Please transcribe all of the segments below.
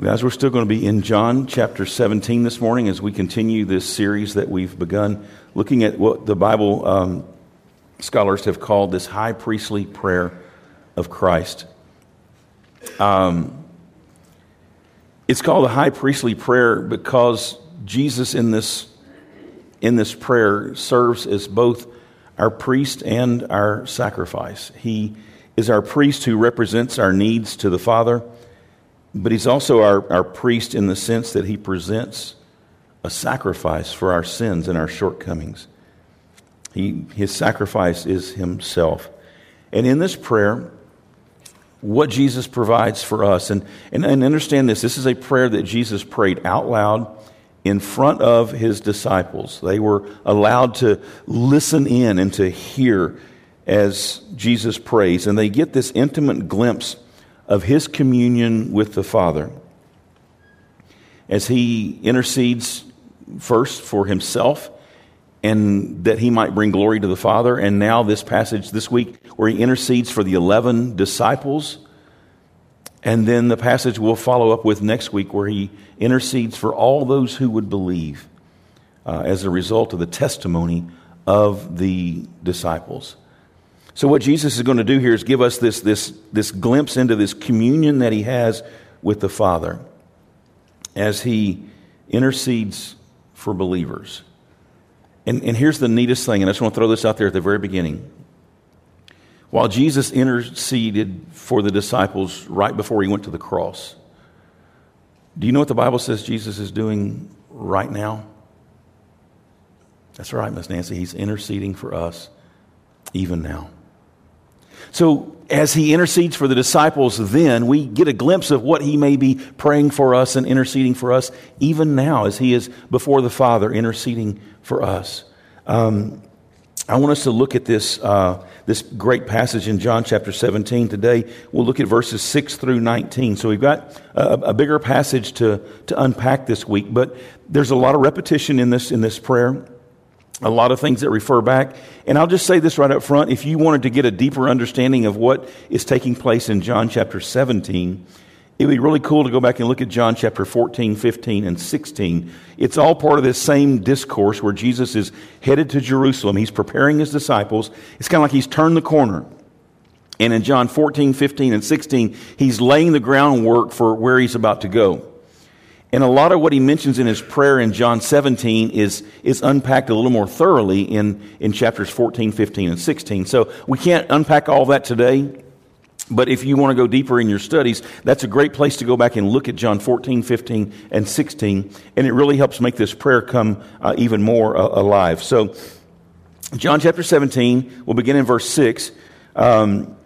Guys, we're still going to be in John chapter 17 this morning as we continue this series that we've begun looking at what the Bible um, scholars have called this high priestly prayer of Christ. Um, it's called the high priestly prayer because Jesus in this, in this prayer serves as both our priest and our sacrifice. He is our priest who represents our needs to the Father but he's also our, our priest in the sense that he presents a sacrifice for our sins and our shortcomings. He, his sacrifice is himself. And in this prayer, what Jesus provides for us, and, and, and understand this this is a prayer that Jesus prayed out loud in front of his disciples. They were allowed to listen in and to hear as Jesus prays, and they get this intimate glimpse of his communion with the Father as he intercedes first for himself and that he might bring glory to the Father. And now, this passage this week where he intercedes for the 11 disciples. And then the passage we'll follow up with next week where he intercedes for all those who would believe uh, as a result of the testimony of the disciples. So, what Jesus is going to do here is give us this, this, this glimpse into this communion that he has with the Father as he intercedes for believers. And, and here's the neatest thing, and I just want to throw this out there at the very beginning. While Jesus interceded for the disciples right before he went to the cross, do you know what the Bible says Jesus is doing right now? That's right, Miss Nancy. He's interceding for us even now. So, as he intercedes for the disciples, then we get a glimpse of what he may be praying for us and interceding for us, even now, as he is before the Father interceding for us. Um, I want us to look at this, uh, this great passage in John chapter 17 today. We'll look at verses 6 through 19. So we've got a, a bigger passage to, to unpack this week, but there's a lot of repetition in this, in this prayer a lot of things that refer back. And I'll just say this right up front. If you wanted to get a deeper understanding of what is taking place in John chapter 17, it would be really cool to go back and look at John chapter 14, 15, and 16. It's all part of this same discourse where Jesus is headed to Jerusalem. He's preparing his disciples. It's kind of like he's turned the corner. And in John 14, 15, and 16, he's laying the groundwork for where he's about to go. And a lot of what he mentions in his prayer in John 17 is, is unpacked a little more thoroughly in, in chapters 14, 15, and 16. So we can't unpack all that today. But if you want to go deeper in your studies, that's a great place to go back and look at John 14, 15, and 16. And it really helps make this prayer come uh, even more uh, alive. So, John chapter 17, we'll begin in verse 6. Um,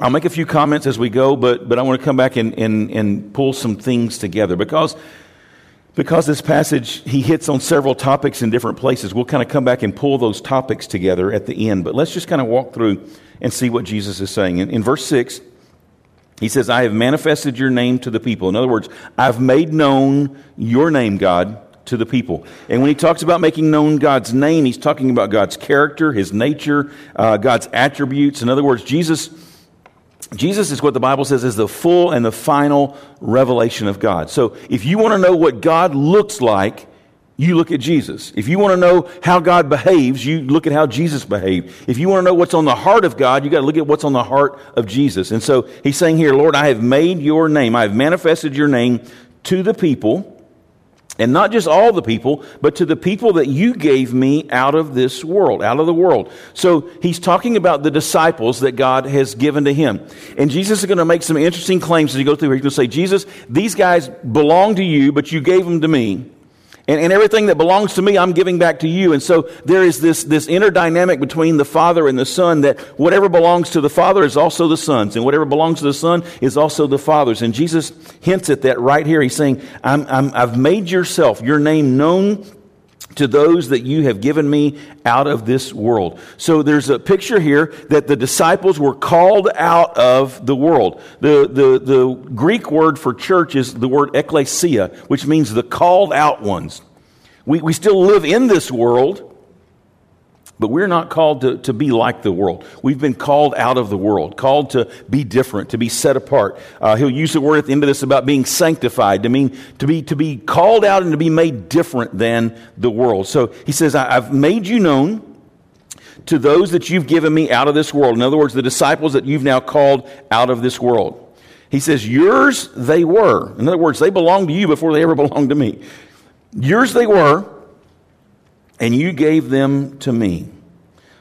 I'll make a few comments as we go, but, but I want to come back and, and, and pull some things together because, because this passage, he hits on several topics in different places. We'll kind of come back and pull those topics together at the end. But let's just kind of walk through and see what Jesus is saying. In, in verse 6, he says, I have manifested your name to the people. In other words, I've made known your name, God, to the people. And when he talks about making known God's name, he's talking about God's character, his nature, uh, God's attributes. In other words, Jesus Jesus is what the Bible says is the full and the final revelation of God. So if you want to know what God looks like, you look at Jesus. If you want to know how God behaves, you look at how Jesus behaved. If you want to know what's on the heart of God, you got to look at what's on the heart of Jesus. And so he's saying here, Lord, I have made your name, I have manifested your name to the people and not just all the people, but to the people that you gave me out of this world, out of the world. So he's talking about the disciples that God has given to him. And Jesus is going to make some interesting claims as he goes through here. He's going to say, Jesus, these guys belong to you, but you gave them to me. And, and everything that belongs to me, I'm giving back to you. And so there is this, this inner dynamic between the Father and the Son that whatever belongs to the Father is also the Son's, and whatever belongs to the Son is also the Father's. And Jesus hints at that right here. He's saying, I'm, I'm, I've made yourself, your name known to those that you have given me out of this world. So there's a picture here that the disciples were called out of the world. The, the, the Greek word for church is the word ecclesia, which means the called out ones. We, we still live in this world, But we're not called to, to be like the world. We've been called out of the world, called to be different, to be set apart. Uh, he'll use the word at the end of this about being sanctified, to mean to be, to be called out and to be made different than the world. So he says, I've made you known to those that you've given me out of this world. In other words, the disciples that you've now called out of this world. He says, Yours they were. In other words, they belonged to you before they ever belonged to me. Yours they were, and you gave them to me.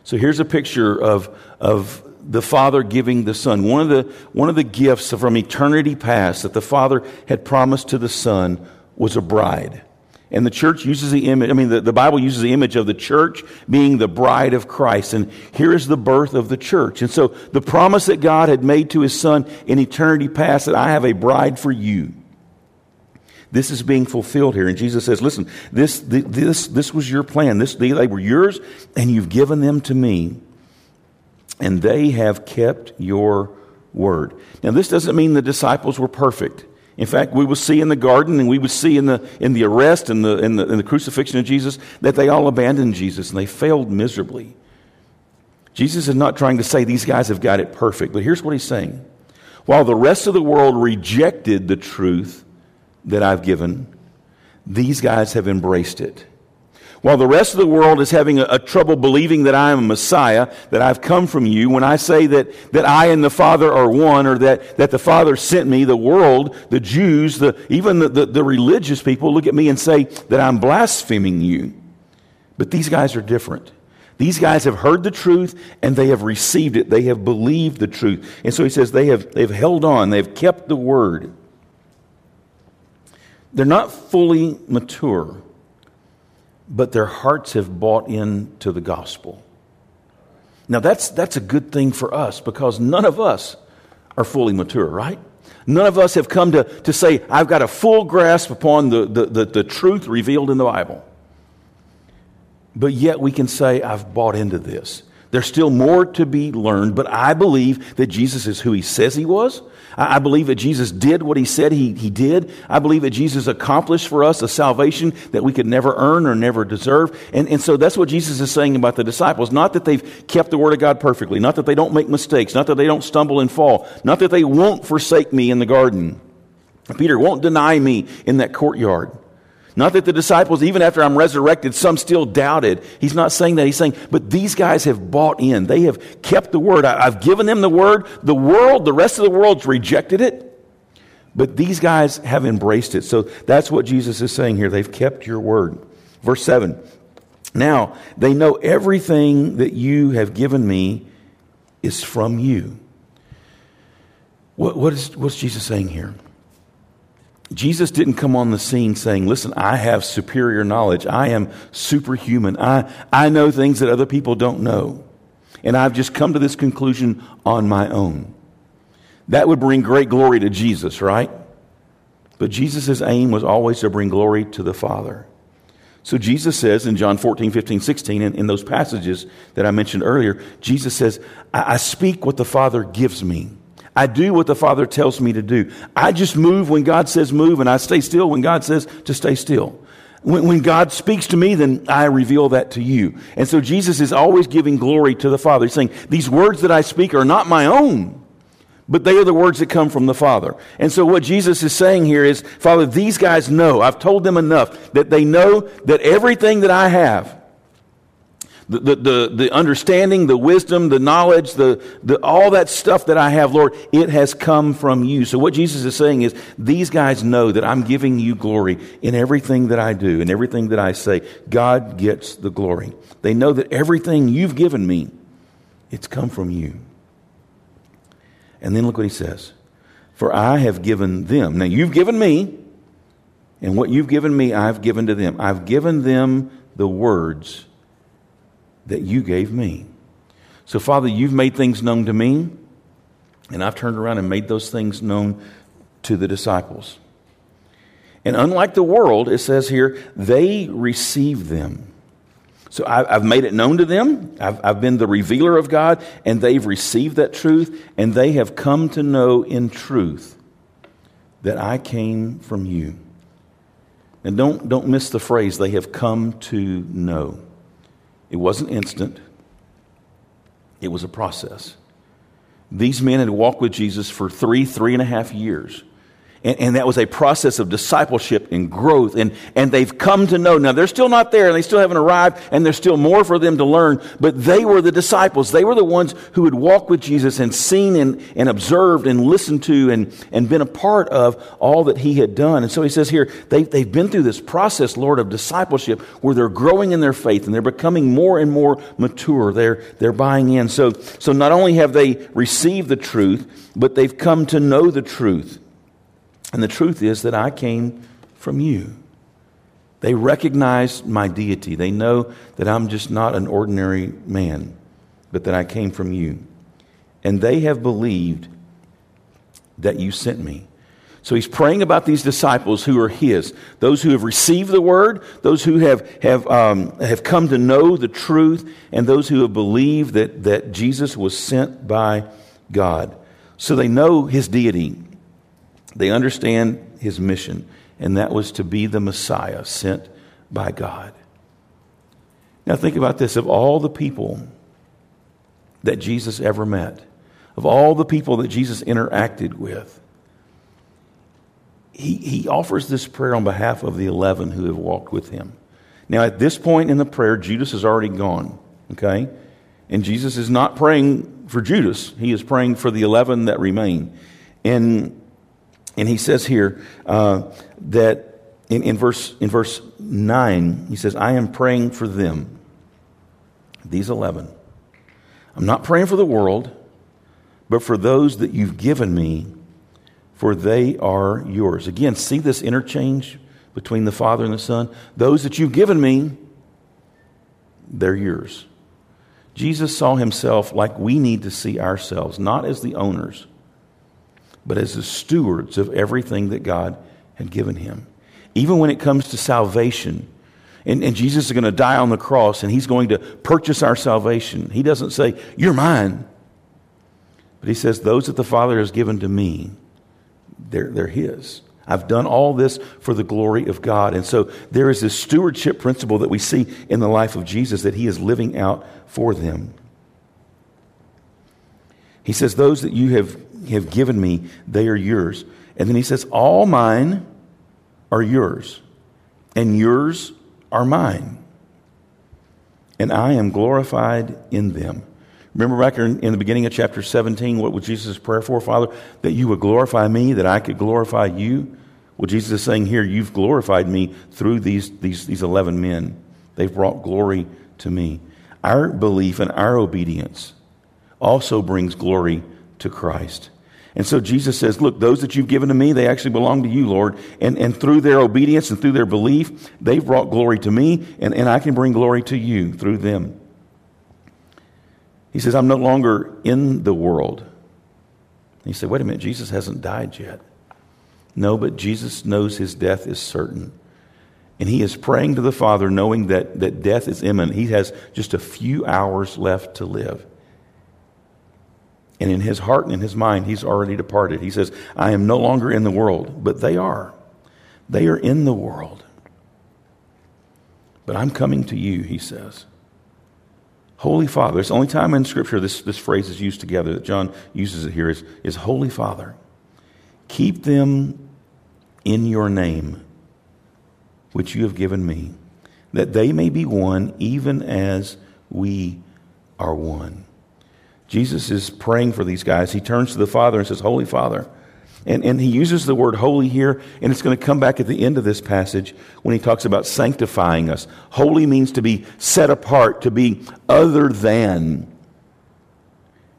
So here's a picture of, of the Father giving the Son. One of the, one of the gifts from eternity past that the Father had promised to the Son was a bride. And the church uses the image, I mean, the, the Bible uses the image of the church being the bride of Christ. And here is the birth of the church. And so the promise that God had made to his son in eternity past that I have a bride for you. This is being fulfilled here. And Jesus says, listen, this, this, this was your plan. This, they, were yours, and you've given them to me. And they have kept your word. Now, this doesn't mean the disciples were perfect. In fact, we will see in the garden and we would see in the, in the arrest and the, in the, in the crucifixion of Jesus that they all abandoned Jesus and they failed miserably. Jesus is not trying to say these guys have got it perfect, but here's what he's saying. While the rest of the world rejected the truth, that I've given, these guys have embraced it. While the rest of the world is having a, a, trouble believing that I am a Messiah, that I've come from you, when I say that, that I and the Father are one, or that, that the Father sent me, the world, the Jews, the, even the, the, the religious people look at me and say that I'm blaspheming you. But these guys are different. These guys have heard the truth and they have received it. They have believed the truth. And so he says they have, they've held on, they've kept the word. They're not fully mature, but their hearts have bought into the gospel. Now, that's, that's a good thing for us because none of us are fully mature, right? None of us have come to, to say, I've got a full grasp upon the, the, the, the truth revealed in the Bible. But yet we can say, I've bought into this. There's still more to be learned, but I believe that Jesus is who he says he was. I believe that Jesus did what he said he, he did. I believe that Jesus accomplished for us a salvation that we could never earn or never deserve. And, and so that's what Jesus is saying about the disciples. Not that they've kept the word of God perfectly, not that they don't make mistakes, not that they don't stumble and fall, not that they won't forsake me in the garden. Peter won't deny me in that courtyard. Not that the disciples, even after I'm resurrected, some still doubted. He's not saying that. He's saying, but these guys have bought in. They have kept the word. I, have given them the word. The world, the rest of the world's rejected it. But these guys have embraced it. So that's what Jesus is saying here. They've kept your word. Verse 7. Now, they know everything that you have given me is from you. What, what is, what's Jesus saying here? Jesus didn't come on the scene saying, Listen, I have superior knowledge. I am superhuman. I, I know things that other people don't know. And I've just come to this conclusion on my own. That would bring great glory to Jesus, right? But Jesus' aim was always to bring glory to the Father. So Jesus says in John 14, 15, 16, in, in those passages that I mentioned earlier, Jesus says, I, I speak what the Father gives me. I do what the Father tells me to do. I just move when God says move, and I stay still when God says to stay still. When, when, God speaks to me, then I reveal that to you. And so Jesus is always giving glory to the Father. He's saying, These words that I speak are not my own, but they are the words that come from the Father. And so what Jesus is saying here is, Father, these guys know, I've told them enough that they know that everything that I have, the, the, the, understanding, the wisdom, the knowledge, the, the, all that stuff that I have, Lord, it has come from you. So what Jesus is saying is, these guys know that I'm giving you glory in everything that I do, in everything that I say. God gets the glory. They know that everything you've given me, it's come from you. And then look what he says. For I have given them. Now you've given me, and what you've given me, I've given to them. I've given them the words that you gave me. So, Father, you've made things known to me, and I've turned around and made those things known to the disciples. And unlike the world, it says here, they received them. So I've made it known to them. I've, I've been the revealer of God, and they've received that truth, and they have come to know in truth that I came from you. And don't, don't miss the phrase, they have come to know. It wasn't instant, it was a process. These men had walked with Jesus for three, three and a half years. And, and, that was a process of discipleship and growth. And, and they've come to know. Now, they're still not there and they still haven't arrived and there's still more for them to learn. But they were the disciples. They were the ones who had walked with Jesus and seen and, and observed and listened to and, and been a part of all that he had done. And so he says here, they, they've been through this process, Lord, of discipleship where they're growing in their faith and they're becoming more and more mature. They're, they're buying in. So, so not only have they received the truth, but they've come to know the truth. And the truth is that I came from you. They recognize my deity. They know that I'm just not an ordinary man, but that I came from you. And they have believed that you sent me. So he's praying about these disciples who are his, those who have received the word, those who have, have, um, have come to know the truth, and those who have believed that, that Jesus was sent by God. So they know his deity. They understand his mission, and that was to be the Messiah sent by God. Now, think about this of all the people that Jesus ever met, of all the people that Jesus interacted with, he, he offers this prayer on behalf of the 11 who have walked with him. Now, at this point in the prayer, Judas is already gone, okay? And Jesus is not praying for Judas, he is praying for the 11 that remain. And and he says here uh, that in, in, verse, in verse 9, he says, I am praying for them, these 11. I'm not praying for the world, but for those that you've given me, for they are yours. Again, see this interchange between the Father and the Son? Those that you've given me, they're yours. Jesus saw himself like we need to see ourselves, not as the owners but as the stewards of everything that God had given him. Even when it comes to salvation, and, and Jesus is going to die on the cross and he's going to purchase our salvation. He doesn't say, You're mine. But he says, Those that the Father has given to me, they're, they're his. I've done all this for the glory of God. And so there is this stewardship principle that we see in the life of Jesus that he is living out for them. He says, Those that you have have given me, they are yours. And then he says, All mine are yours, and yours are mine. And I am glorified in them. Remember back in, the beginning of chapter 17, what was Jesus' prayer for, Father? That you would glorify me, that I could glorify you. Well, Jesus is saying here, you've glorified me through these, these, these 11 men. They've brought glory to me. Our belief and our obedience also brings glory to Christ. And so Jesus says, Look, those that you've given to me, they actually belong to you, Lord. And, and through their obedience and through their belief, they've brought glory to me, and, and I can bring glory to you through them. He says, I'm no longer in the world. He said, Wait a minute, Jesus hasn't died yet. No, but Jesus knows his death is certain. And he is praying to the Father, knowing that, that death is imminent. He has just a few hours left to live. And in his heart and in his mind, he's already departed. He says, I am no longer in the world, but they are. They are in the world. But I'm coming to you, he says. Holy Father. It's the only time in Scripture this, this phrase is used together that John uses it here is, is Holy Father. Keep them in your name, which you have given me, that they may be one even as we are one. Jesus is praying for these guys. He turns to the Father and says, Holy Father. And, and he uses the word holy here, and it's going to come back at the end of this passage when he talks about sanctifying us. Holy means to be set apart, to be other than.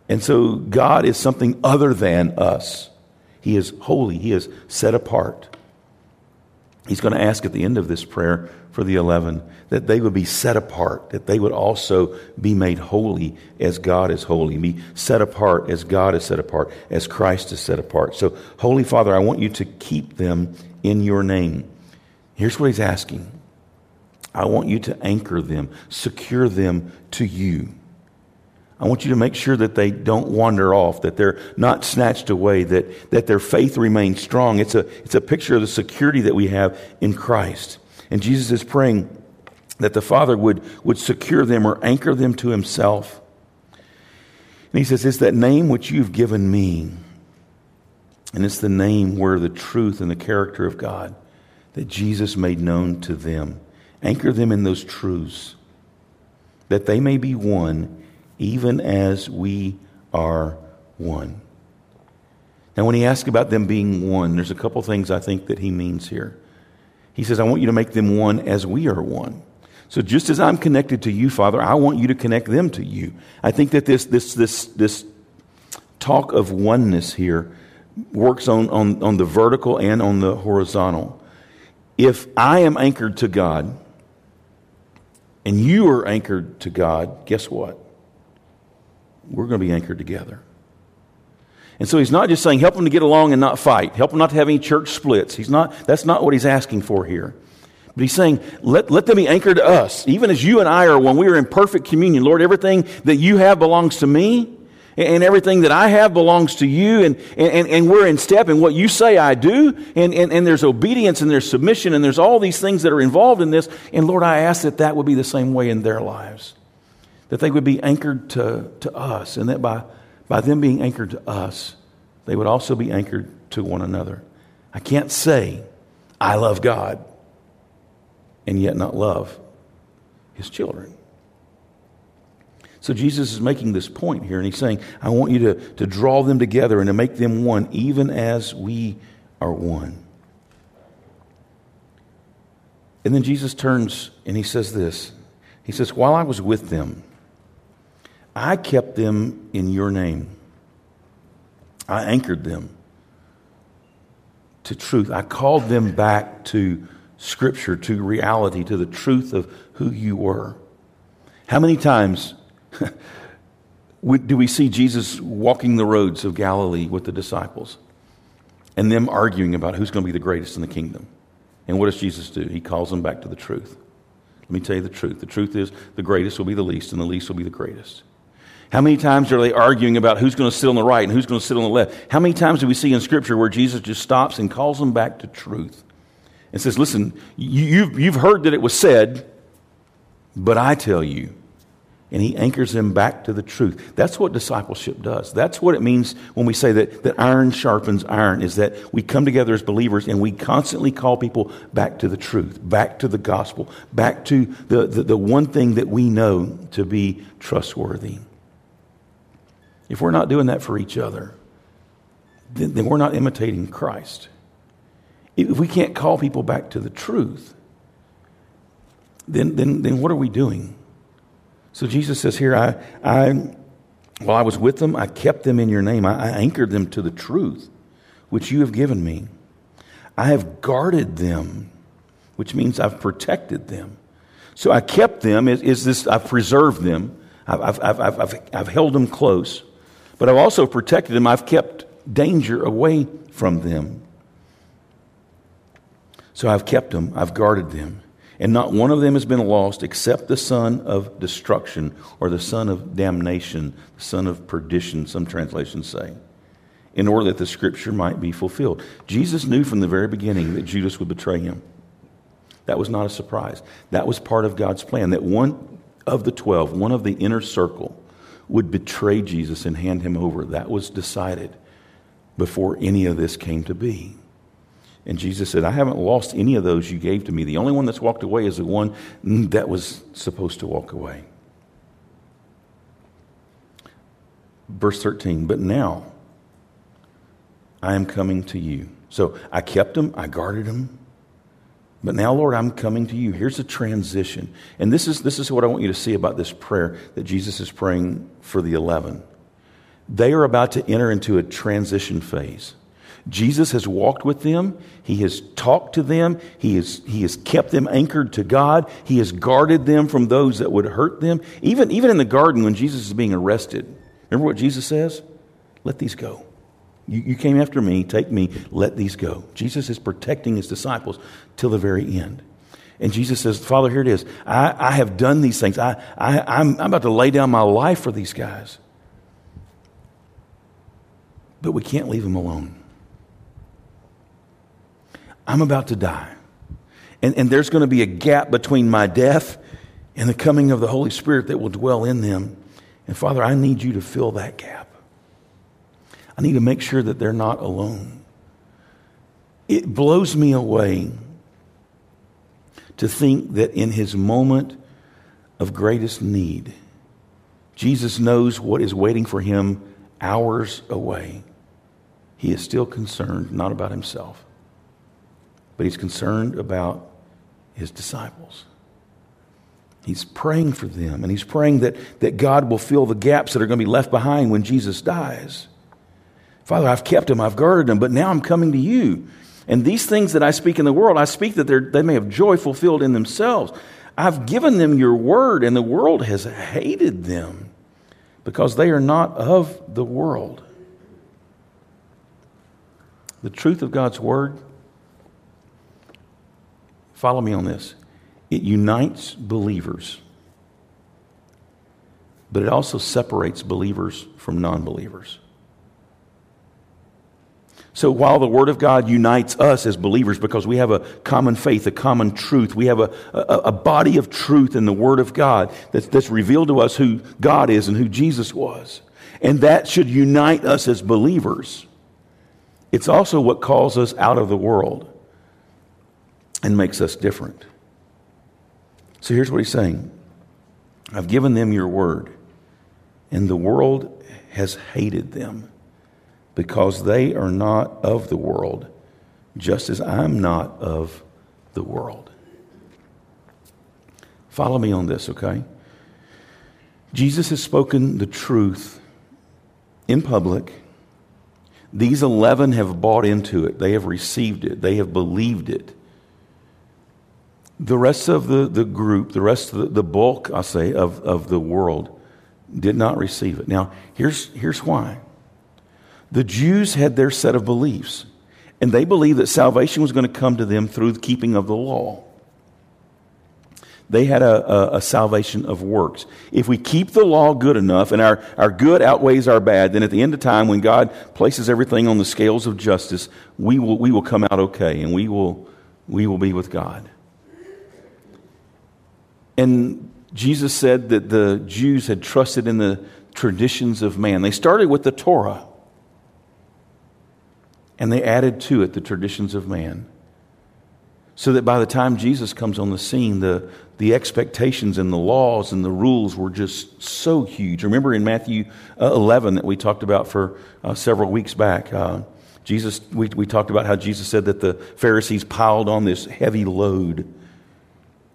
And so God is something other than us. He is holy, He is set apart. He's going to ask at the end of this prayer for the 11 that they would be set apart, that they would also be made holy as God is holy, be set apart as God is set apart, as Christ is set apart. So, Holy Father, I want you to keep them in your name. Here's what he's asking I want you to anchor them, secure them to you. I want you to make sure that they don't wander off, that they're not snatched away, that, that their faith remains strong. It's a, it's a picture of the security that we have in Christ. And Jesus is praying that the Father would, would secure them or anchor them to Himself. And he says, It's that name which you've given me. And it's the name where the truth and the character of God that Jesus made known to them. Anchor them in those truths that they may be one, even as we are one. Now, when he asks about them being one, there's a couple things I think that he means here. He says, I want you to make them one as we are one. So just as I'm connected to you, Father, I want you to connect them to you. I think that this, this, this, this talk of oneness here works on, on, on the vertical and on the horizontal. If I am anchored to God and you are anchored to God, guess what? We're going to be anchored together. And so he's not just saying help them to get along and not fight, help them not to have any church splits. He's not, that's not what he's asking for here. But he's saying, let, let them be anchored to us. Even as you and I are when we are in perfect communion. Lord, everything that you have belongs to me, and everything that I have belongs to you, and, and, and we're in step, and what you say I do, and, and, and there's obedience, and there's submission, and there's all these things that are involved in this. And Lord, I ask that that would be the same way in their lives. That they would be anchored to, to us, and that by, by them being anchored to us, they would also be anchored to one another. I can't say, I love God and yet not love his children. So Jesus is making this point here, and he's saying, I want you to, to draw them together and to make them one, even as we are one. And then Jesus turns and he says this He says, While I was with them, I kept them in your name. I anchored them to truth. I called them back to Scripture to reality, to the truth of who you were. How many times do we see Jesus walking the roads of Galilee with the disciples and them arguing about who's going to be the greatest in the kingdom? And what does Jesus do? He calls them back to the truth. Let me tell you the truth. The truth is the greatest will be the least, and the least will be the greatest. How many times are they arguing about who's going to sit on the right and who's going to sit on the left? How many times do we see in Scripture where Jesus just stops and calls them back to truth? and says, Listen, you've, you've heard that it was said, but I tell you. And he anchors them back to the truth. That's what discipleship does. That's what it means when we say that, that iron sharpens iron, is that we come together as believers and we constantly call people back to the truth, back to the gospel, back to the, the, the one thing that we know to be trustworthy. If we're not doing that for each other, then, then we're not imitating Christ. If we can't call people back to the truth, then, then, then what are we doing? So Jesus says here, I, I, while I was with them, I kept them in your name. I, I anchored them to the truth which you have given me. I have guarded them, which means I've protected them. So I kept them, is, is this, I've preserved them, I've, I've, I've, I've, I've held them close, but I've also protected them. I've kept danger away from them. So I've kept them, I've guarded them. And not one of them has been lost except the son of destruction or the son of damnation, the son of perdition, some translations say, in order that the scripture might be fulfilled. Jesus knew from the very beginning that Judas would betray him. That was not a surprise. That was part of God's plan, that one of the twelve, one of the inner circle, would betray Jesus and hand him over. That was decided before any of this came to be. And Jesus said, I haven't lost any of those you gave to me. The only one that's walked away is the one that was supposed to walk away. Verse 13, but now I am coming to you. So I kept them, I guarded them. But now, Lord, I'm coming to you. Here's a transition. And this is, this is what I want you to see about this prayer that Jesus is praying for the 11. They are about to enter into a transition phase. Jesus has walked with them. He has talked to them. He has, he has kept them anchored to God. He has guarded them from those that would hurt them. Even, even in the garden when Jesus is being arrested, remember what Jesus says? Let these go. You, you came after me, take me, let these go. Jesus is protecting his disciples till the very end. And Jesus says, Father, here it is. I, I have done these things. I, I, I'm, I'm about to lay down my life for these guys. But we can't leave them alone. I'm about to die. And, and there's going to be a gap between my death and the coming of the Holy Spirit that will dwell in them. And Father, I need you to fill that gap. I need to make sure that they're not alone. It blows me away to think that in his moment of greatest need, Jesus knows what is waiting for him hours away. He is still concerned not about himself, but he's concerned about his disciples. He's praying for them, and he's praying that, that God will fill the gaps that are going to be left behind when Jesus dies. Father, I've kept them, I've guarded them, but now I'm coming to you. And these things that I speak in the world, I speak that they may have joy fulfilled in themselves. I've given them your word, and the world has hated them because they are not of the world. The truth of God's word, follow me on this, it unites believers, but it also separates believers from non believers. So while the Word of God unites us as believers because we have a common faith, a common truth, we have a, a, a, body of truth in the Word of God that's, that's revealed to us who God is and who Jesus was. And that should unite us as believers. It's also what calls us out of the world and makes us different. So here's what he's saying I've given them your word, and the world has hated them because they are not of the world, just as I'm not of the world. Follow me on this, okay? Jesus has spoken the truth in public. These 11 have bought into it, they have received it, they have believed it. The rest of the, the group, the rest of the, the bulk, I say, of, of the world did not receive it. Now, here's, here's why. The Jews had their set of beliefs, and they believed that salvation was going to come to them through the keeping of the law. They had a, a, a, salvation of works. If we keep the law good enough and our, our good outweighs our bad, then at the end of time, when God places everything on the scales of justice, we will, we will come out okay and we will, we will be with God. And Jesus said that the Jews had trusted in the traditions of man. They started with the Torah and they added to it the traditions of man. So that by the time Jesus comes on the scene, the, the expectations and the laws and the rules were just so huge. Remember in Matthew uh, 11 that we talked about for uh, several weeks back, uh, Jesus, we, we talked about how Jesus said that the Pharisees piled on this heavy load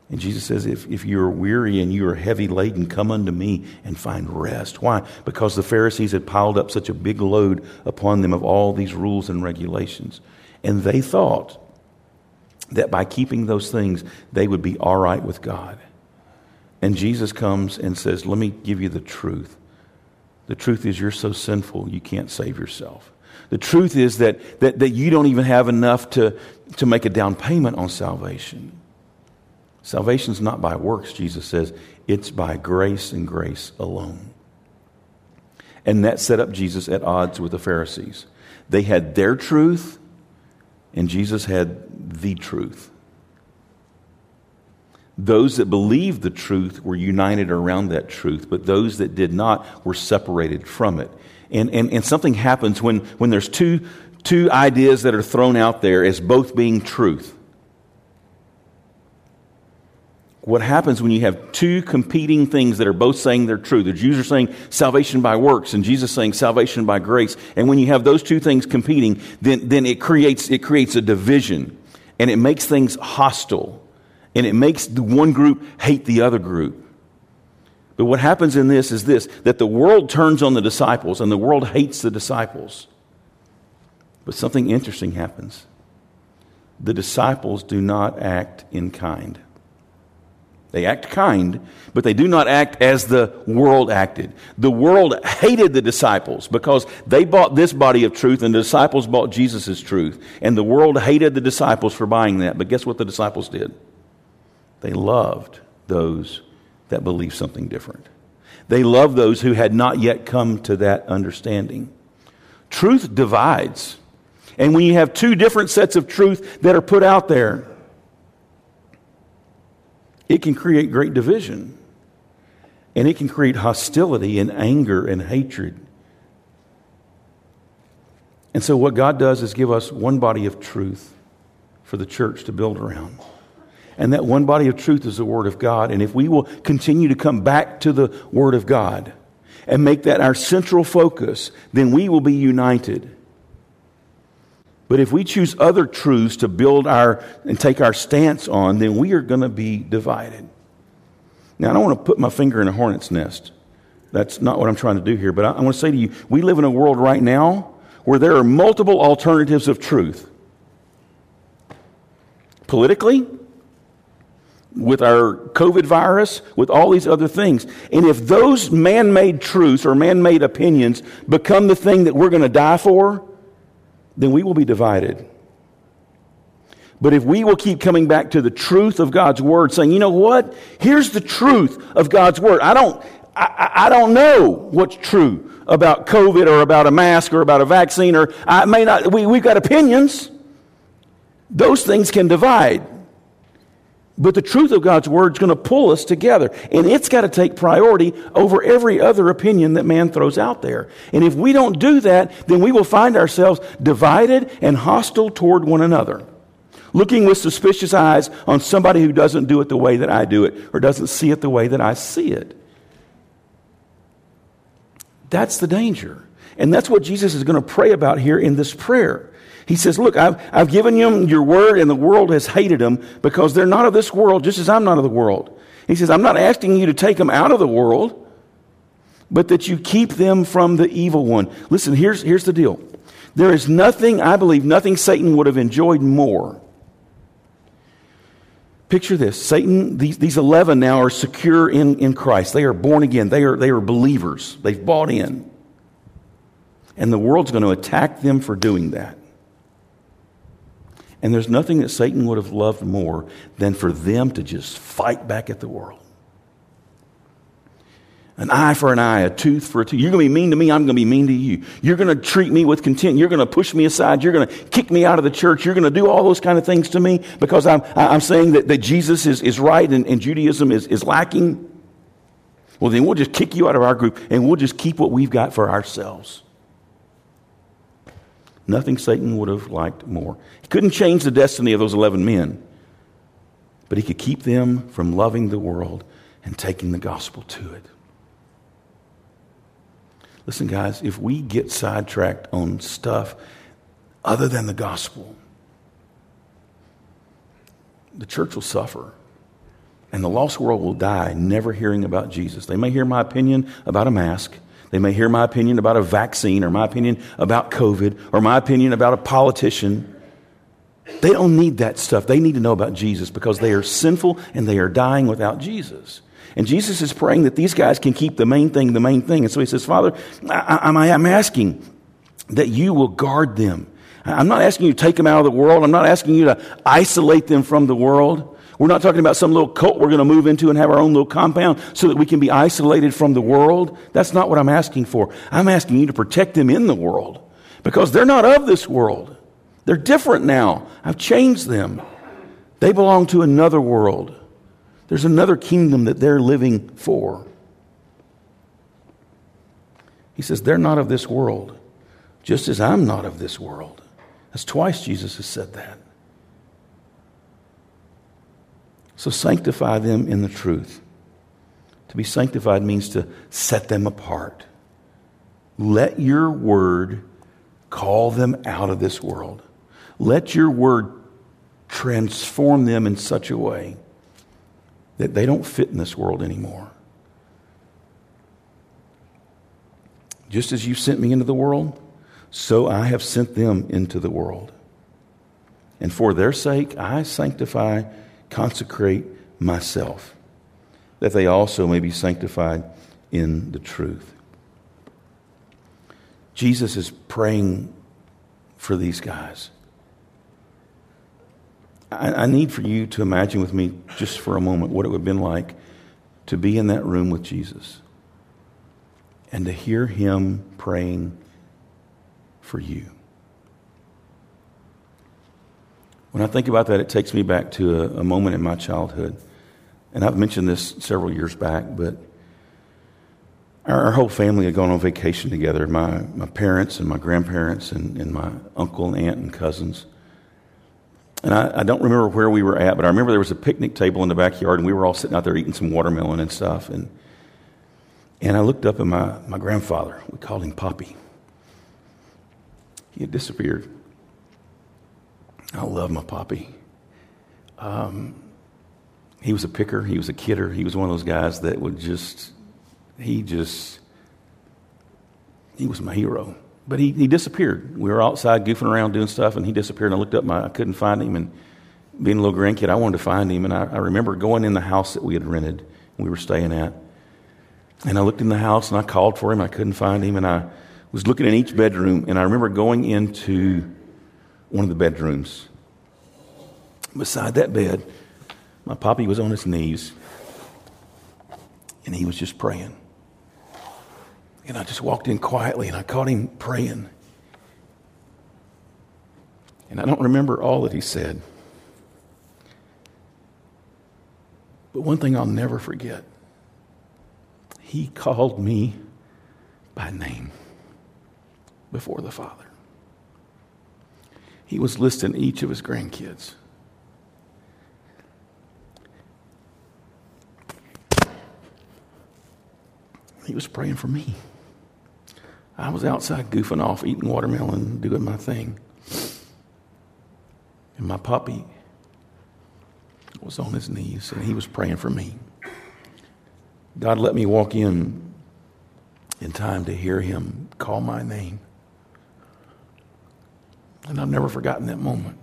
and Jesus says, if, if you are weary and you are heavy laden, come unto me and find rest. Why? Because the Pharisees had piled up such a big load upon them of all these rules and regulations. And they thought that by keeping those things, they would be all right with God. And Jesus comes and says, Let me give you the truth. The truth is, you're so sinful, you can't save yourself. The truth is that, that, that you don't even have enough to, to make a down payment on salvation. Salvation is not by works, Jesus says, it's by grace and grace alone. And that set up Jesus at odds with the Pharisees. They had their truth, and Jesus had the truth. Those that believed the truth were united around that truth, but those that did not were separated from it. And, and, and something happens when, when there's two, two ideas that are thrown out there as both being truth what happens when you have two competing things that are both saying they're true. The Jews are saying salvation by works, and Jesus saying salvation by grace. And when you have those two things competing, then, then it, creates, it creates a division, and it makes things hostile, and it makes the one group hate the other group. But what happens in this is this that the world turns on the disciples, and the world hates the disciples. But something interesting happens. The disciples do not act in kind. They act kind, but they do not act as the world acted. The world hated the disciples because they bought this body of truth and the disciples bought Jesus' truth. And the world hated the disciples for buying that. But guess what the disciples did? They loved those that believed something different. They loved those who had not yet come to that understanding. Truth divides. And when you have two different sets of truth that are put out there, it can create great division. And it can create hostility and anger and hatred. And so, what God does is give us one body of truth for the church to build around. And that one body of truth is the Word of God. And if we will continue to come back to the Word of God and make that our central focus, then we will be united. But if we choose other truths to build our and take our stance on, then we are going to be divided. Now, I don't want to put my finger in a hornet's nest. That's not what I'm trying to do here. But I, I want to say to you, we live in a world right now where there are multiple alternatives of truth. Politically, with our COVID virus, with all these other things. And if those man made truths or man made opinions become the thing that we're going to die for, then we will be divided. But if we will keep coming back to the truth of God's word, saying, you know what? Here's the truth of God's word. I don't, I, I don't know what's true about COVID or about a mask or about a vaccine or I may not, we, we've got opinions. Those things can divide. But the truth of God's word is going to pull us together. And it's got to take priority over every other opinion that man throws out there. And if we don't do that, then we will find ourselves divided and hostile toward one another. Looking with suspicious eyes on somebody who doesn't do it the way that I do it or doesn't see it the way that I see it. That's the danger. And that's what Jesus is going to pray about here in this prayer. He says, Look, I've, I've given them your word, and the world has hated them because they're not of this world, just as I'm not of the world. He says, I'm not asking you to take them out of the world, but that you keep them from the evil one. Listen, here's, here's the deal. There is nothing, I believe, nothing Satan would have enjoyed more. Picture this Satan, these, these 11 now are secure in, in Christ. They are born again, they are, they are believers, they've bought in. And the world's going to attack them for doing that. And there's nothing that Satan would have loved more than for them to just fight back at the world. An eye for an eye, a tooth for a tooth. You're going to be mean to me, I'm going to be mean to you. You're going to treat me with contempt. You're going to push me aside. You're going to kick me out of the church. You're going to do all those kind of things to me because I'm, I'm saying that, that Jesus is, is right and, and Judaism is, is lacking. Well, then we'll just kick you out of our group and we'll just keep what we've got for ourselves. Nothing Satan would have liked more. He couldn't change the destiny of those 11 men, but he could keep them from loving the world and taking the gospel to it. Listen, guys, if we get sidetracked on stuff other than the gospel, the church will suffer. And the lost world will die never hearing about Jesus. They may hear my opinion about a mask. They may hear my opinion about a vaccine or my opinion about COVID or my opinion about a politician. They don't need that stuff. They need to know about Jesus because they are sinful and they are dying without Jesus. And Jesus is praying that these guys can keep the main thing the main thing. And so he says, Father, I, am asking that you will guard them. I'm not asking you to take them out of the world. I'm not asking you to isolate them from the world. We're not talking about some little cult we're going to move into and have our own little compound so that we can be isolated from the world. That's not what I'm asking for. I'm asking you to protect them in the world because they're not of this world. They're different now. I've changed them. They belong to another world. There's another kingdom that they're living for. He says, They're not of this world, just as I'm not of this world. That's twice Jesus has said that. So sanctify them in the truth. To be sanctified means to set them apart. Let your word call them out of this world. Let your word transform them in such a way that they don't fit in this world anymore. Just as you sent me into the world, so I have sent them into the world. And for their sake, I sanctify consecrate myself, that they also may be sanctified in the truth. Jesus is praying for these guys. I, I, need for you to imagine with me just for a moment what it would have been like to be in that room with Jesus and to hear him praying for you. When I think about that, it takes me back to a, a moment in my childhood. And I've mentioned this several years back, but our, our, whole family had gone on vacation together my, my parents and my grandparents and, and my uncle and aunt and cousins. And I, I, don't remember where we were at, but I remember there was a picnic table in the backyard, and we were all sitting out there eating some watermelon and stuff. And, and I looked up at my, my grandfather. We called him Poppy. He had disappeared. I love my Poppy. Um, he was a picker, he was a kidder, he was one of those guys that would just, he just, he was my hero. But he, he disappeared. We were outside goofing around doing stuff, and he disappeared. And I looked up, my, I couldn't find him. And being a little grandkid, I wanted to find him. And I, I remember going in the house that we had rented, we were staying at. And I looked in the house and I called for him. I couldn't find him. And I was looking in each bedroom. And I remember going into one of the bedrooms. Beside that bed, my poppy was on his knees. And he was just praying. And I just walked in quietly and I caught him praying. And I don't remember all that he said. But one thing I'll never forget he called me by name before the Father. He was listing each of his grandkids. He was praying for me. I was outside goofing off, eating watermelon, doing my thing. And my poppy was on his knees and he was praying for me. God let me walk in in time to hear him call my name. And I've never forgotten that moment.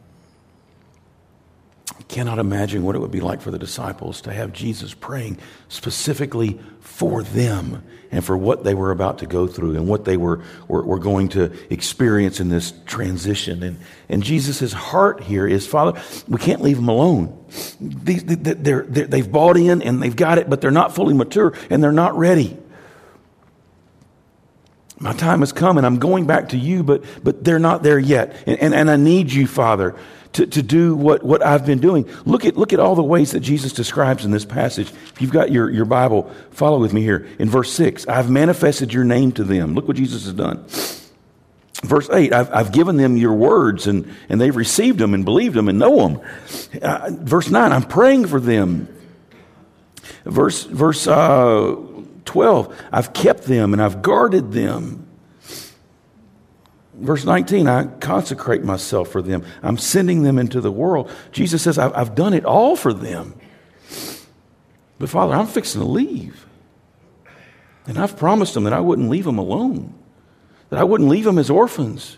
I cannot imagine what it would be like for the disciples to have Jesus praying specifically for them and for what they were about to go through and what they were, were, were going to experience in this transition. And, and Jesus' heart here is Father, we can't leave them alone. They're, they're, they've bought in and they've got it, but they're not fully mature and they're not ready. My time has come and I'm going back to you, but, but they're not there yet. And, and, and I need you, Father, to, to do what, what I've been doing. Look at, look at all the ways that Jesus describes in this passage. If you've got your, your Bible, follow with me here. In verse 6, I've manifested your name to them. Look what Jesus has done. Verse 8, I've, I've given them your words and, and they've received them and believed them and know them. Uh, verse 9, I'm praying for them. Verse, verse uh, 12, I've kept them and I've guarded them. Verse 19, I consecrate myself for them. I'm sending them into the world. Jesus says, I've done it all for them. But Father, I'm fixing to leave. And I've promised them that I wouldn't leave them alone, that I wouldn't leave them as orphans.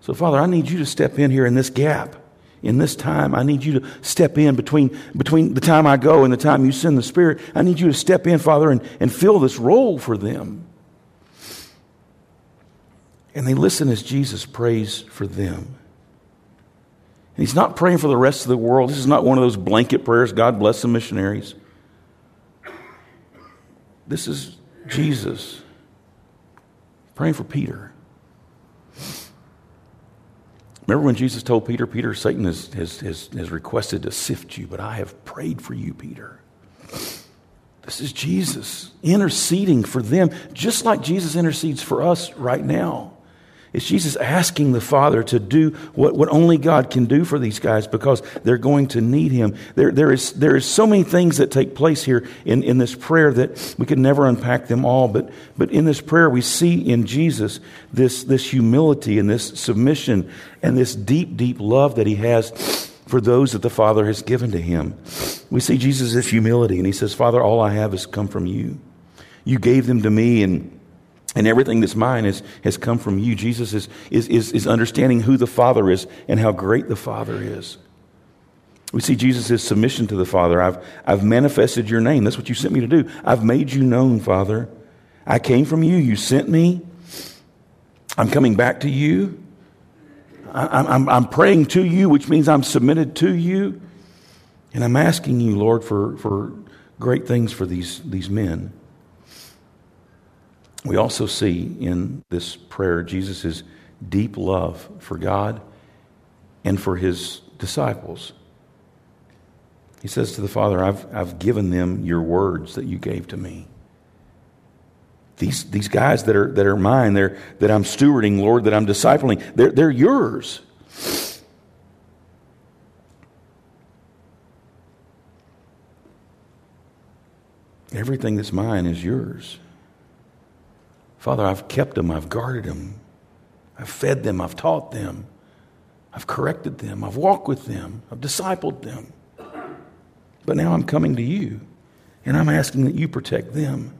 So, Father, I need you to step in here in this gap, in this time. I need you to step in between, between the time I go and the time you send the Spirit. I need you to step in, Father, and, and fill this role for them. And they listen as Jesus prays for them. And he's not praying for the rest of the world. This is not one of those blanket prayers, God bless the missionaries. This is Jesus praying for Peter. Remember when Jesus told Peter, Peter, Satan has, has, has, has requested to sift you, but I have prayed for you, Peter. This is Jesus interceding for them, just like Jesus intercedes for us right now. It's Jesus asking the Father to do what, what only God can do for these guys because they're going to need Him. There, there, is, there is so many things that take place here in, in this prayer that we could never unpack them all. But, but in this prayer, we see in Jesus this, this humility and this submission and this deep, deep love that He has for those that the Father has given to Him. We see Jesus' humility, and He says, Father, all I have has come from you. You gave them to me, and and everything that's mine is, has come from you. Jesus is, is, is, is understanding who the Father is and how great the Father is. We see Jesus' submission to the Father. I've, I've manifested your name. That's what you sent me to do. I've made you known, Father. I came from you. You sent me. I'm coming back to you. I, I'm, I'm praying to you, which means I'm submitted to you. And I'm asking you, Lord, for, for great things for these, these men. We also see in this prayer Jesus' deep love for God and for his disciples. He says to the Father, I've, I've given them your words that you gave to me. These, these guys that are, that are mine, they're, that I'm stewarding, Lord, that I'm discipling, they're, they're yours. Everything that's mine is yours. Father, I've kept them, I've guarded them, I've fed them, I've taught them, I've corrected them, I've walked with them, I've discipled them. But now I'm coming to you, and I'm asking that you protect them,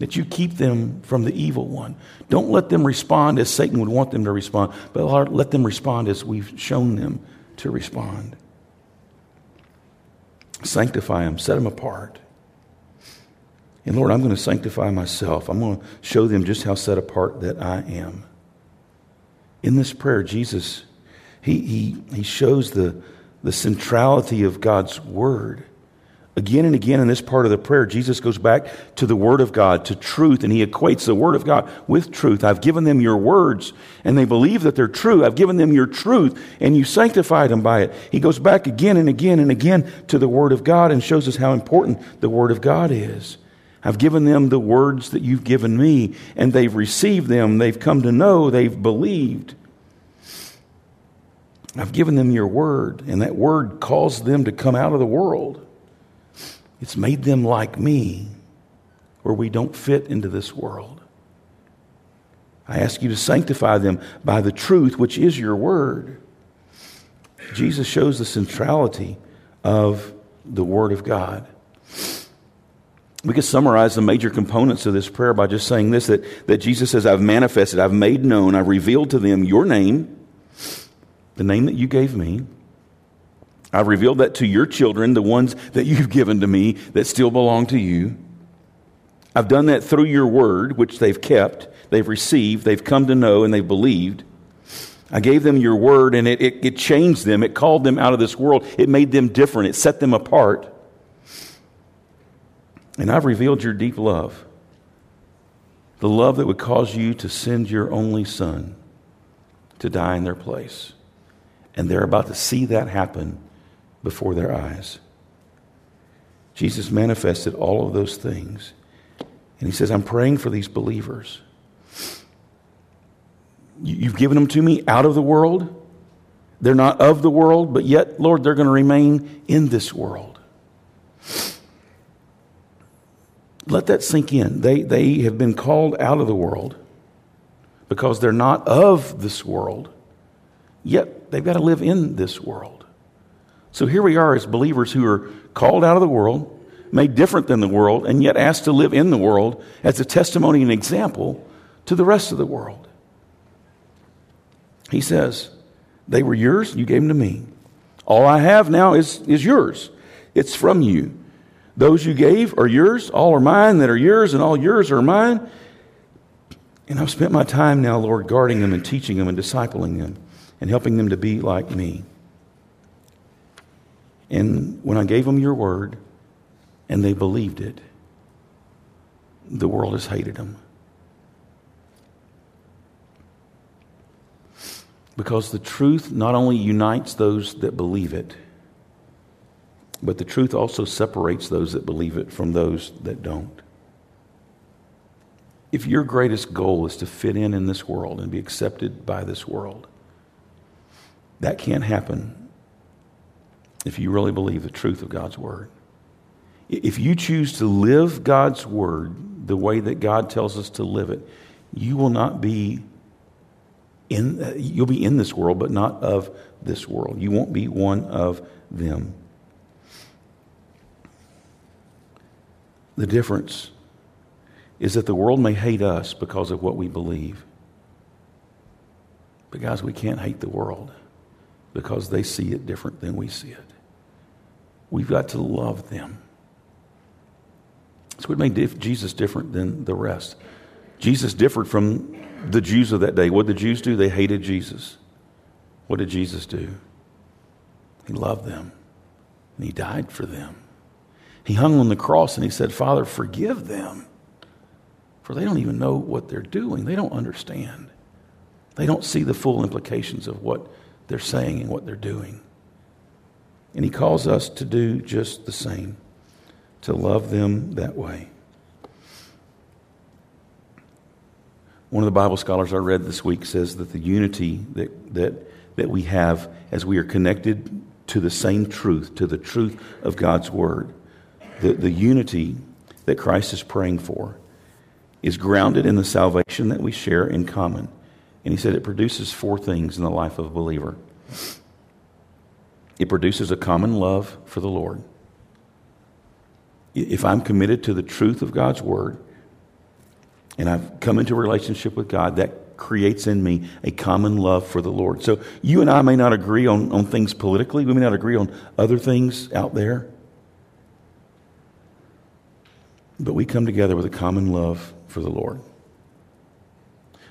that you keep them from the evil one. Don't let them respond as Satan would want them to respond, but let them respond as we've shown them to respond. Sanctify them, set them apart. And Lord, I'm going to sanctify myself. I'm going to show them just how set apart that I am. In this prayer, Jesus, he, he, he shows the, the centrality of God's word. Again and again in this part of the prayer, Jesus goes back to the Word of God, to truth, and he equates the Word of God with truth. I've given them your words, and they believe that they're true. I've given them your truth, and you sanctified them by it. He goes back again and again and again to the Word of God and shows us how important the Word of God is. I've given them the words that you've given me, and they've received them. They've come to know, they've believed. I've given them your word, and that word caused them to come out of the world. It's made them like me, where we don't fit into this world. I ask you to sanctify them by the truth, which is your word. Jesus shows the centrality of the Word of God. We could summarize the major components of this prayer by just saying this that, that Jesus says, I've manifested, I've made known, I've revealed to them your name, the name that you gave me. I've revealed that to your children, the ones that you've given to me that still belong to you. I've done that through your word, which they've kept, they've received, they've come to know, and they've believed. I gave them your word, and it, it, it changed them. It called them out of this world. It made them different. It set them apart. And I've revealed your deep love the love that would cause you to send your only son to die in their place. And they're about to see that happen before their eyes. Jesus manifested all of those things. And he says, I'm praying for these believers. You've given them to me out of the world. They're not of the world, but yet, Lord, they're going to remain in this world. Let that sink in. They, they have been called out of the world because they're not of this world, yet they've got to live in this world. So here we are as believers who are called out of the world, made different than the world, and yet asked to live in the world as a testimony and example to the rest of the world. He says, They were yours, you gave them to me. All I have now is, is yours, it's from you. Those you gave are yours, all are mine that are yours, and all yours are mine. And I've spent my time now, Lord, guarding them and teaching them and discipling them and helping them to be like me. And when I gave them your word and they believed it, the world has hated them. Because the truth not only unites those that believe it, but the truth also separates those that believe it from those that don't. If your greatest goal is to fit in in this world and be accepted by this world, that can't happen if you really believe the truth of God's Word. If you choose to live God's Word the way that God tells us to live it, you will not be in, uh, you'll be in this world, but not of this world. You won't be one of them. The difference is that the world may hate us because of what we believe. But, guys, we can't hate the world because they see it different than we see it. We've got to love them. That's what made Jesus different than the rest. Jesus differed from the Jews of that day. What did the Jews do? They hated Jesus. What did Jesus do? He loved them and he died for them. He hung on the cross and he said, Father, forgive them. For they don't even know what they're doing. They don't understand. They don't see the full implications of what they're saying and what they're doing. And he calls us to do just the same, to love them that way. One of the Bible scholars I read this week says that the unity that, that, that we have as we are connected to the same truth, to the truth of God's Word, the, the unity that Christ is praying for is grounded in the salvation that we share in common. And he said it produces four things in the life of a believer it produces a common love for the Lord. If I'm committed to the truth of God's Word, and I've come into a relationship with God, that creates in me a common love for the Lord. So you and I may not agree on, on things politically, we may not agree on other things out there, but we come together with a common love for the Lord.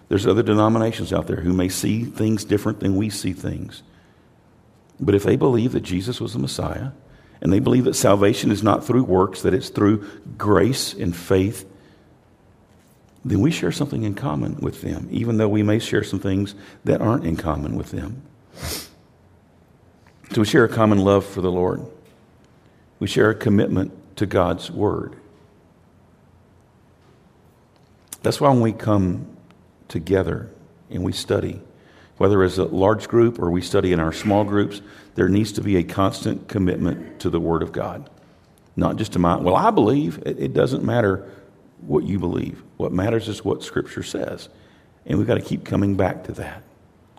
There's other denominations out there who may see things different than we see things. But if they believe that Jesus was the Messiah, and they believe that salvation is not through works, that it's through grace and faith, then we share something in common with them, even though we may share some things that aren't in common with them. So we share a common love for the Lord. We share a commitment to God's Word. That's why when we come together and we study, whether as a large group or we study in our small groups, there needs to be a constant commitment to the Word of God. Not just to my, well, I believe. It, it doesn't matter what you believe. What matters is what Scripture says. And we've got to keep coming back to that.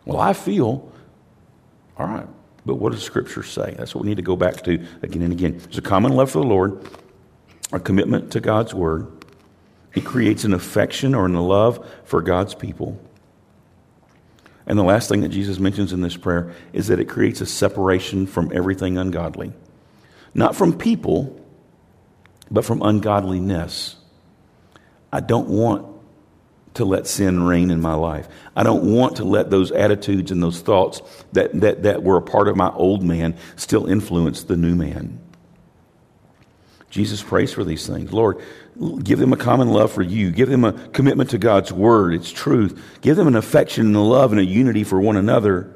Well, I feel, all right, but what does Scripture say? That's what we need to go back to again and again. There's a common love for the Lord, a commitment to God's Word. It creates an affection or a love for God's people. And the last thing that Jesus mentions in this prayer is that it creates a separation from everything ungodly. Not from people, but from ungodliness. I don't want to let sin reign in my life. I don't want to let those attitudes and those thoughts that, that, that were a part of my old man still influence the new man. Jesus prays for these things. Lord, give them a common love for you. Give them a commitment to God's word, its truth. Give them an affection and a love and a unity for one another.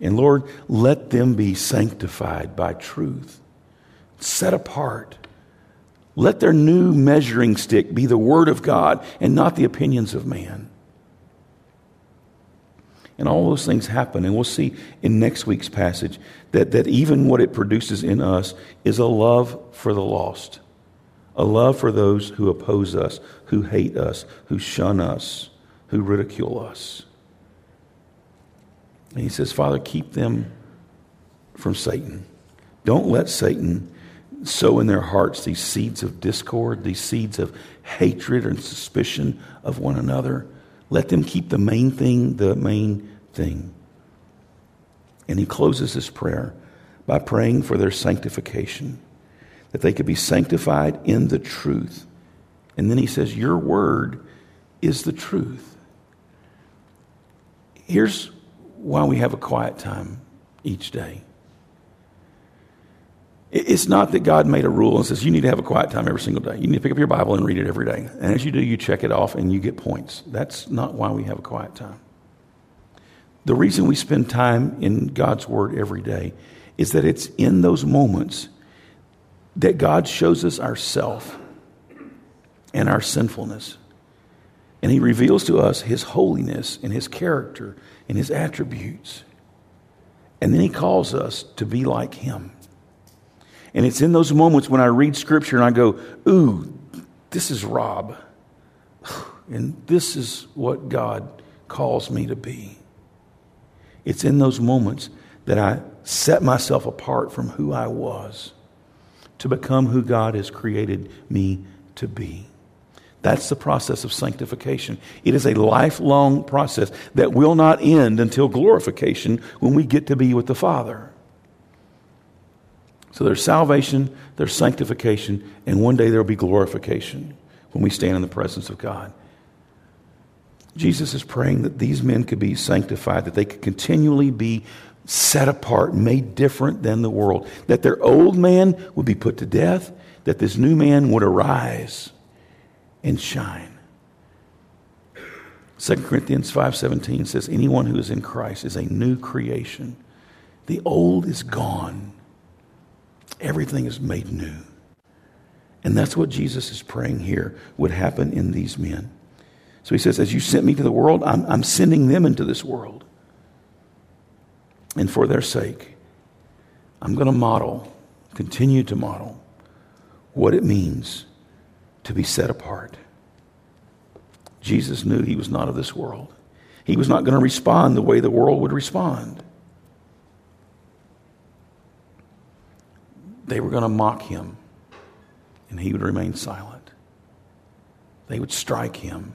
And Lord, let them be sanctified by truth, set apart. Let their new measuring stick be the word of God and not the opinions of man. And all those things happen. And we'll see in next week's passage that, that even what it produces in us is a love for the lost, a love for those who oppose us, who hate us, who shun us, who ridicule us. And he says, Father, keep them from Satan. Don't let Satan sow in their hearts these seeds of discord, these seeds of hatred and suspicion of one another. Let them keep the main thing the main thing. And he closes his prayer by praying for their sanctification, that they could be sanctified in the truth. And then he says, Your word is the truth. Here's why we have a quiet time each day. It's not that God made a rule and says you need to have a quiet time every single day. You need to pick up your Bible and read it every day. And as you do, you check it off and you get points. That's not why we have a quiet time. The reason we spend time in God's Word every day is that it's in those moments that God shows us ourself and our sinfulness. And He reveals to us His holiness and His character and His attributes. And then He calls us to be like Him. And it's in those moments when I read Scripture and I go, Ooh, this is Rob. And this is what God calls me to be. It's in those moments that I set myself apart from who I was to become who God has created me to be. That's the process of sanctification. It is a lifelong process that will not end until glorification when we get to be with the Father. So there's salvation, there's sanctification, and one day there will be glorification when we stand in the presence of God. Jesus is praying that these men could be sanctified, that they could continually be set apart, made different than the world, that their old man would be put to death, that this new man would arise and shine. 2 Corinthians 5:17 says anyone who is in Christ is a new creation. The old is gone. Everything is made new. And that's what Jesus is praying here would happen in these men. So he says, As you sent me to the world, I'm, I'm sending them into this world. And for their sake, I'm going to model, continue to model, what it means to be set apart. Jesus knew he was not of this world. He was not going to respond the way the world would respond. They were going to mock him, and he would remain silent. They would strike him,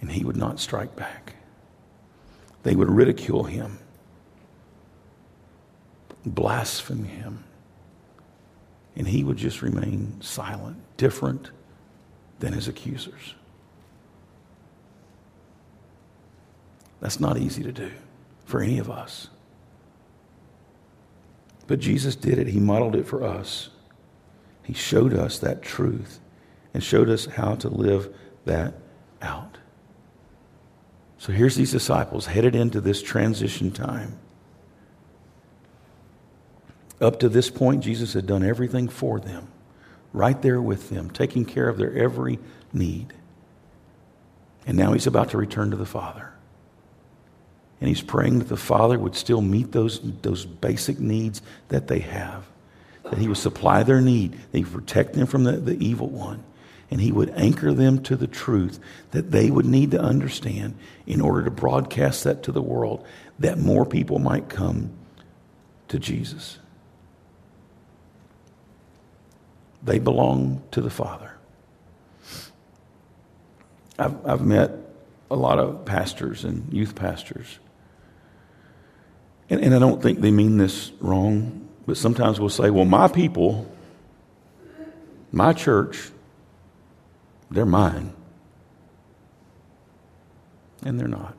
and he would not strike back. They would ridicule him, blaspheme him, and he would just remain silent, different than his accusers. That's not easy to do for any of us. But Jesus did it. He modeled it for us. He showed us that truth and showed us how to live that out. So here's these disciples headed into this transition time. Up to this point, Jesus had done everything for them, right there with them, taking care of their every need. And now he's about to return to the Father. And he's praying that the Father would still meet those, those basic needs that they have, that he would supply their need, that he would protect them from the, the evil one, and he would anchor them to the truth that they would need to understand in order to broadcast that to the world, that more people might come to Jesus. They belong to the Father. I've, I've met a lot of pastors and youth pastors and, and I don't think they mean this wrong, but sometimes we'll say, well, my people, my church, they're mine. And they're not.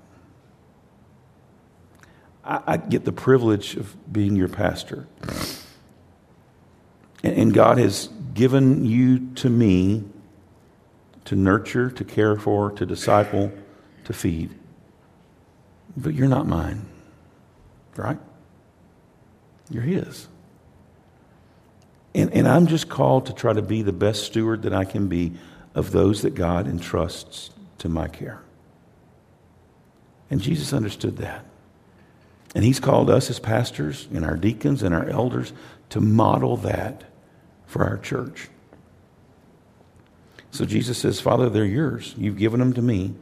I, I get the privilege of being your pastor. And, and God has given you to me to nurture, to care for, to disciple, to feed. But you're not mine right? You're His. And, and I'm just called to try to be the best steward that I can be of those that God entrusts to my care. And Jesus understood that. And He's called us as pastors and our deacons and our elders to model that for our church. So Jesus says, Father, they're yours. You've given them to me.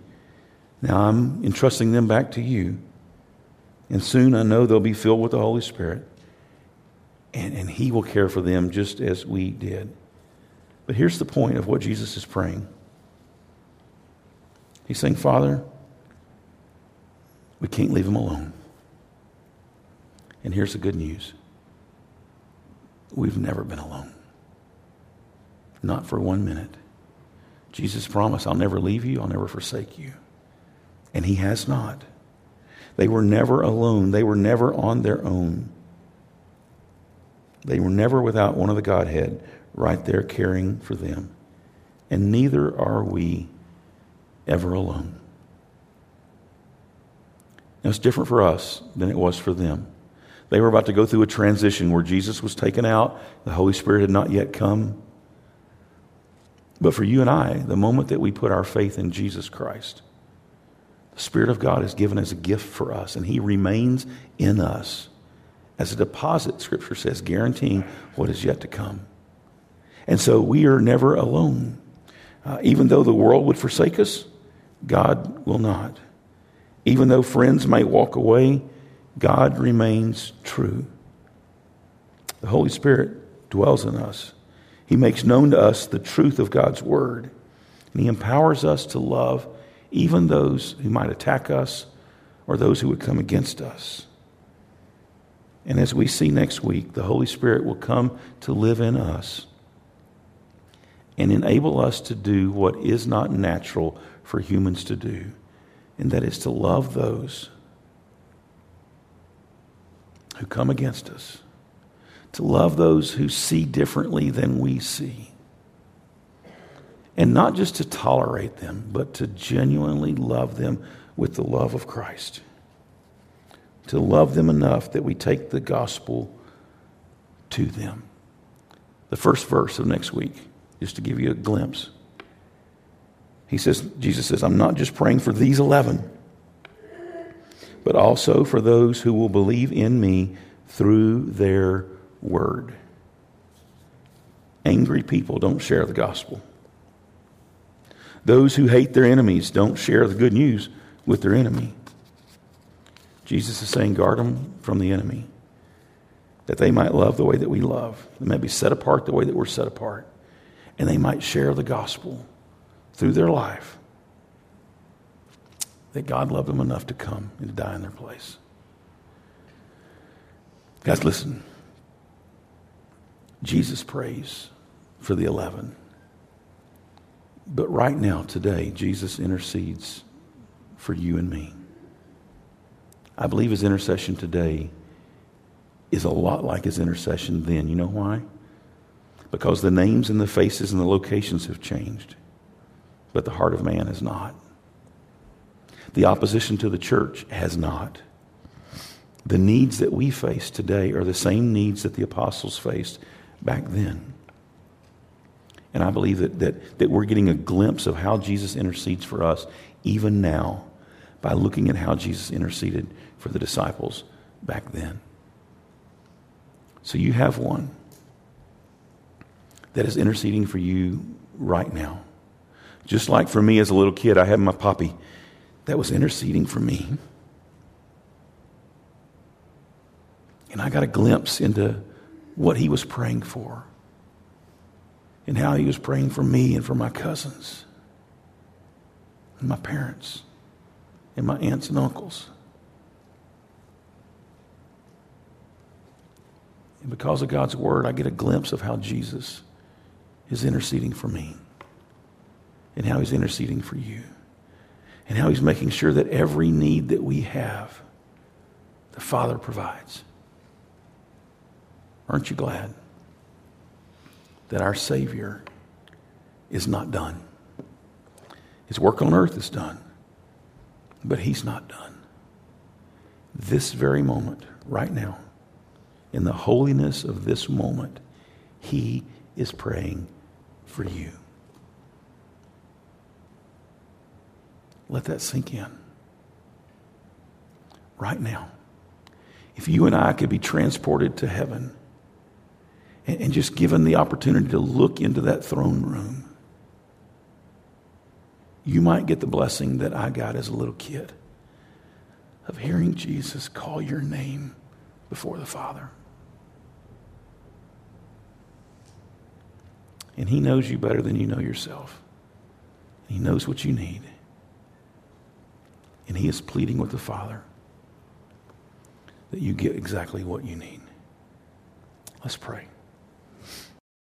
Now I'm entrusting them back to you. And soon I know they'll be filled with the Holy Spirit. And, and He will care for them just as we did. But here's the point of what Jesus is praying He's saying, Father, we can't leave them alone. And here's the good news we've never been alone. Not for one minute. Jesus promised, I'll never leave you, I'll never forsake you. And He has not. They were never alone, they were never on their own. They were never without one of the Godhead right there caring for them. And neither are we ever alone. Now, it's different for us than it was for them. They were about to go through a transition where Jesus was taken out, the Holy Spirit had not yet come. But for you and I, the moment that we put our faith in Jesus Christ, the Spirit of God is given as a gift for us, and He remains in us as a deposit, Scripture says, guaranteeing what is yet to come. And so we are never alone. Uh, even though the world would forsake us, God will not. Even though friends may walk away, God remains true. The Holy Spirit dwells in us. He makes known to us the truth of God's Word, and He empowers us to love even those who might attack us or those who would come against us. And as we see next week, the Holy Spirit will come to live in us and enable us to do what is not natural for humans to do, and that is to love those who come against us, to love those who see differently than we see and not just to tolerate them, but to genuinely love them with the love of Christ. To love them enough that we take the gospel to them. The first verse of next week, just to give you a glimpse. He says, Jesus says, I'm not just praying for these 11, but also for those who will believe in me through their word. Angry people don't share the gospel. Those who hate their enemies don't share the good news with their enemy. Jesus is saying, guard them from the enemy, that they might love the way that we love. They might be set apart the way that we're set apart, and they might share the gospel through their life that God loved them enough to come and to die in their place. Guys, listen. Jesus prays for the 11. But right now, today, Jesus intercedes for you and me. I believe his intercession today is a lot like his intercession then. You know why? Because the names and the faces and the locations have changed, but the heart of man has not. The opposition to the church has not. The needs that we face today are the same needs that the apostles faced back then. And I believe that, that, that we're getting a glimpse of how Jesus intercedes for us even now by looking at how Jesus interceded for the disciples back then. So you have one that is interceding for you right now. Just like for me as a little kid, I had my poppy that was interceding for me. And I got a glimpse into what he was praying for and how he was praying for me and for my cousins and my parents and my aunts and uncles. And because of God's word, I get a glimpse of how Jesus is interceding for me and how he's interceding for you and how he's making sure that every need that we have, the Father provides. Aren't you glad that our Savior is not done? His work on earth is done, but he's not done. This very moment, right now, in the holiness of this moment, he is praying for you. Let that sink in. Right now. If you and I could be transported to heaven and, and just given the opportunity to look into that throne room, you might get the blessing that I got as a little kid of hearing Jesus call your name before the Father. And He knows you better than you know yourself. He knows what you need. And he is pleading with the Father that you get exactly what you need. Let's pray.